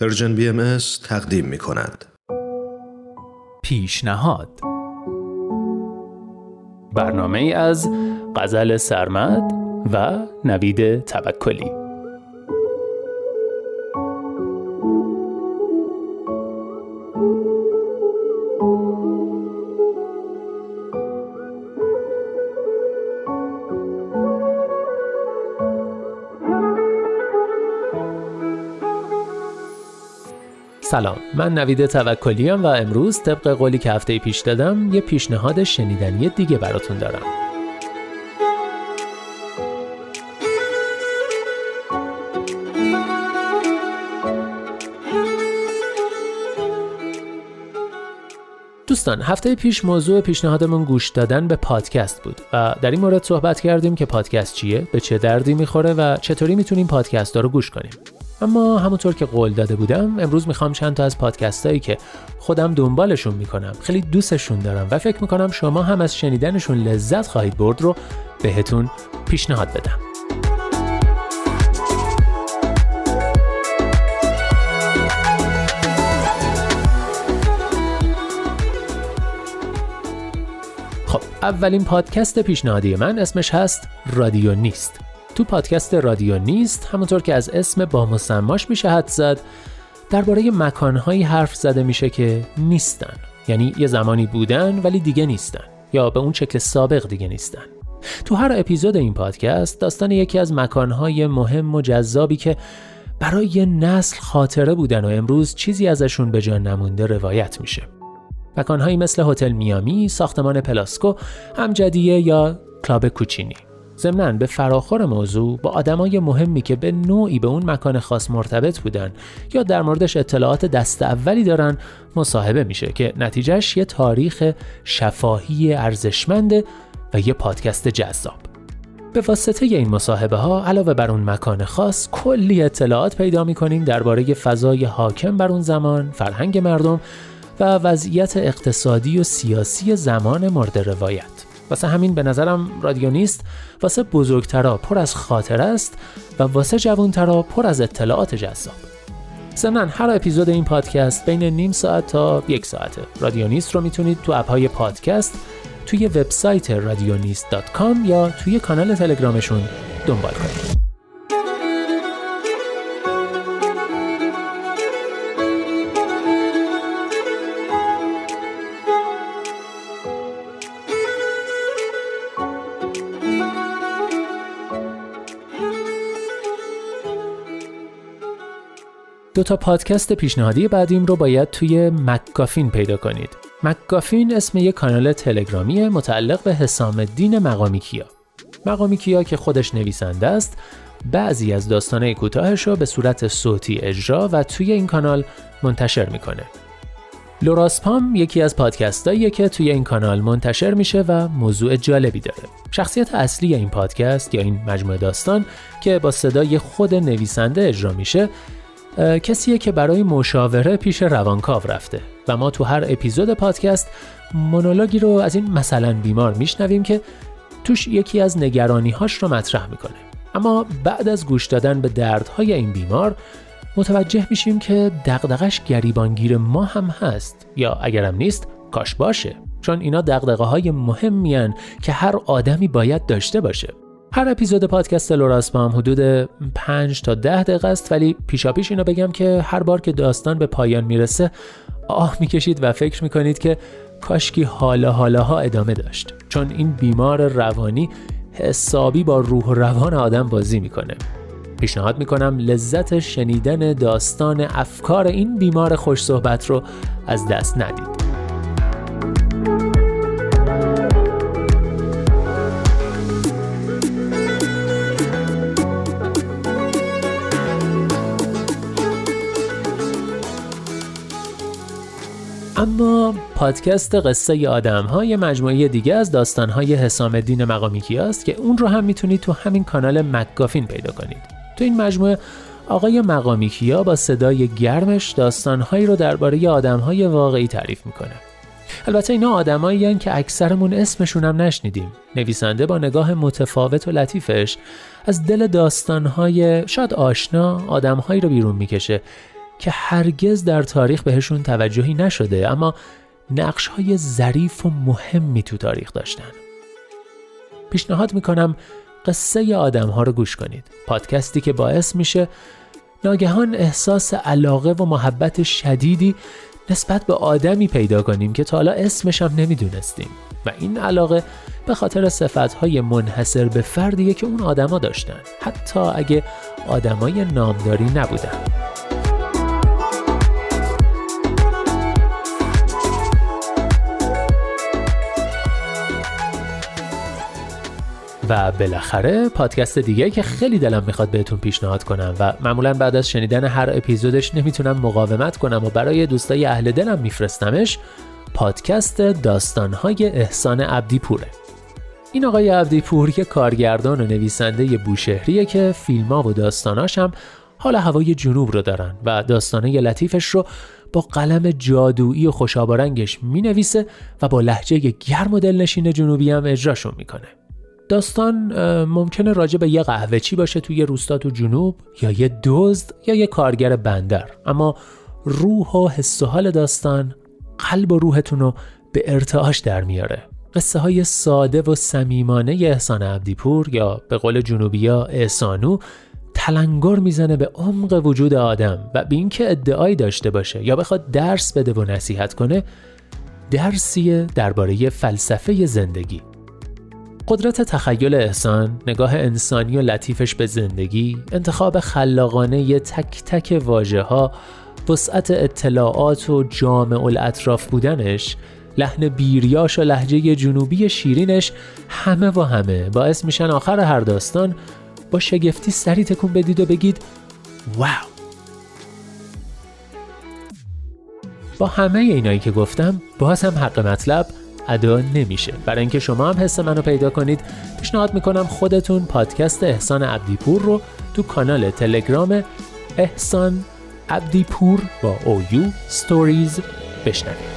پرژن بی ام تقدیم می کند. پیشنهاد برنامه از غزل سرمد و نوید توکلی سلام من نوید توکلی و امروز طبق قولی که هفته پیش دادم یه پیشنهاد شنیدنی دیگه براتون دارم دوستان هفته پیش موضوع پیشنهادمون گوش دادن به پادکست بود و در این مورد صحبت کردیم که پادکست چیه، به چه دردی می‌خوره و چطوری می‌تونیم پادکست رو گوش کنیم. اما همونطور که قول داده بودم امروز می‌خوام چند تا از پادکست هایی که خودم دنبالشون می‌کنم خیلی دوستشون دارم و فکر می‌کنم شما هم از شنیدنشون لذت خواهید برد رو بهتون پیشنهاد بدم. خب اولین پادکست پیشنهادی من اسمش هست رادیو نیست. تو پادکست رادیو نیست همونطور که از اسم با مسماش میشه حد زد درباره مکانهایی حرف زده میشه که نیستن. یعنی یه زمانی بودن ولی دیگه نیستن یا به اون شکل سابق دیگه نیستن. تو هر اپیزود این پادکست داستان یکی از مکانهای مهم و جذابی که برای یه نسل خاطره بودن و امروز چیزی ازشون به جان نمونده روایت میشه. مکانهایی مثل هتل میامی، ساختمان پلاسکو، همجدیه یا کلاب کوچینی. ضمنا به فراخور موضوع با آدمای مهمی که به نوعی به اون مکان خاص مرتبط بودن یا در موردش اطلاعات دست اولی دارن مصاحبه میشه که نتیجهش یه تاریخ شفاهی ارزشمنده و یه پادکست جذاب به واسطه این مصاحبه ها علاوه بر اون مکان خاص کلی اطلاعات پیدا می‌کنیم درباره فضای حاکم بر اون زمان، فرهنگ مردم و وضعیت اقتصادی و سیاسی زمان مورد روایت. واسه همین به نظرم رادیو نیست واسه بزرگترا پر از خاطر است و واسه جوانترا پر از اطلاعات جذاب. ضمنا هر اپیزود این پادکست بین نیم ساعت تا یک ساعته رادیو نیست رو می‌تونید تو اپهای پادکست توی وبسایت رادیونیست یا توی کانال تلگرامشون دنبال کنید. دو تا پادکست پیشنهادی بعدیم رو باید توی مکگافین پیدا کنید. مکگافین اسم یک کانال تلگرامی متعلق به حسام الدین مقامی کیا. مقامی کیا که خودش نویسنده است بعضی از داستانه کوتاهش رو به صورت صوتی اجرا و توی این کانال منتشر می‌کنه. لوراسپام یکی از پادکستاییه که توی این کانال منتشر میشه و موضوع جالبی داره. شخصیت اصلی این پادکست یا این مجموعه داستان که با صدای خود نویسنده اجرا میشه کسیه که برای مشاوره پیش روانکاو رفته و ما تو هر اپیزود پادکست مونولوگی رو از این مثلا بیمار میشنویم که توش یکی از نگرانی هاش رو مطرح می‌کنه. اما بعد از گوش دادن به دردهای این بیمار متوجه میشیم که دغدغش گریبانگیر ما هم هست یا اگرم نیست کاش باشه. چون اینا دغدغه های مهمی که هر آدمی باید داشته باشه. هر اپیزود پادکست لوراسپام حدود 5 تا 10 دقیقه است ولی پیشاپیش اینو بگم که هر بار که داستان به پایان می‌رسه آه می‌کشید و فکر می‌کنید که کاشکی حالا حالاها ادامه داشت. چون این بیمار روانی حسابی با روح و روان آدم بازی می‌کنه. پیشنهاد می‌کنم لذت شنیدن داستان افکار این بیمار خوش صحبت رو از دست ندید. پادکست قصه آدم ها یه مجموعه دیگه از داستان های حسام الدین مقامی است که اون رو هم می‌تونید تو همین کانال مکگافین پیدا کنید. تو این مجموعه آقای مقامی کیا با صدای گرمش داستانهایی رو درباره آدمهای واقعی تعریف می‌کنه. البته اینا آدمایی که اکثرمون اسمشون هم نشنیدیم. نویسنده با نگاه متفاوت و لطیفش از دل داستانهای شاید آشنا آدمهایی رو بیرون می‌کشه که هرگز در تاریخ بهشون توجهی نشده اما نقش های ظریف و مهمی تو تاریخ داشتن. پیشنهاد می‌کنم قصه آدم ها رو گوش کنید. پادکستی که باعث میشه ناگهان احساس علاقه و محبت شدیدی نسبت به آدمی پیدا کنیم که تا حالا اسمش هم نمی‌دونستیم. و این علاقه به خاطر صفتهای منحصر به فردیه که اون آدما داشتن. حتی اگه آدمای نامداری نبودن. و بالاخره پادکست دیگه که خیلی دلم می‌خواد بهتون پیشنهاد کنم و معمولا بعد از شنیدن هر اپیزودش نمی‌تونم مقاومت کنم و برای دوستای اهل دلم میفرستمش پادکست داستانهای احسان عبدی پوره این آقای عبدی پور که کارگردان و نویسنده بوشهریه که فیلما و داستاناش هم حال هوای جنوب رو دارن و داستانه لطیفش رو با قلم جادویی و خوشابارنگش می نویسه و با لحجه گرم و دلنشین جنوبی هم اجراشون می‌کنه. داستان ممکنه راجع به یه قهوه چی باشه توی روستا تو جنوب یا یه دزد یا یه کارگر بندر. اما روح و حس و حال داستان قلب و روحتون رو به ارتعاش در میاره. قصه های ساده و صمیمانه احسان عبدیپور یا به قول جنوبیا احسانو تلنگر می‌زنه به عمق وجود آدم و به اینکه ادعایی داشته باشه یا بخواد درس بده و نصیحت کنه درسیه درباره فلسفه زندگی. قدرت تخیل احسان، نگاه انسانی و لطیفش به زندگی، انتخاب خلاقانه تک تک واجه ها، وسعت اطلاعات و جامع الاطراف بودنش، لحن بیریاش و لحجه جنوبی شیرینش همه و همه باعث میشن آخر هر داستان با شگفتی سری تکون بدید و بگید واو! با همه اینایی که گفتم باز هم حق مطلب ادا نمیشه. برای اینکه شما هم حس منو پیدا کنید پیشنهاد می‌کنم خودتون پادکست احسان عبدیپور رو تو کانال تلگرام احسان عبدیپور با او یو ستوریز بشنوید.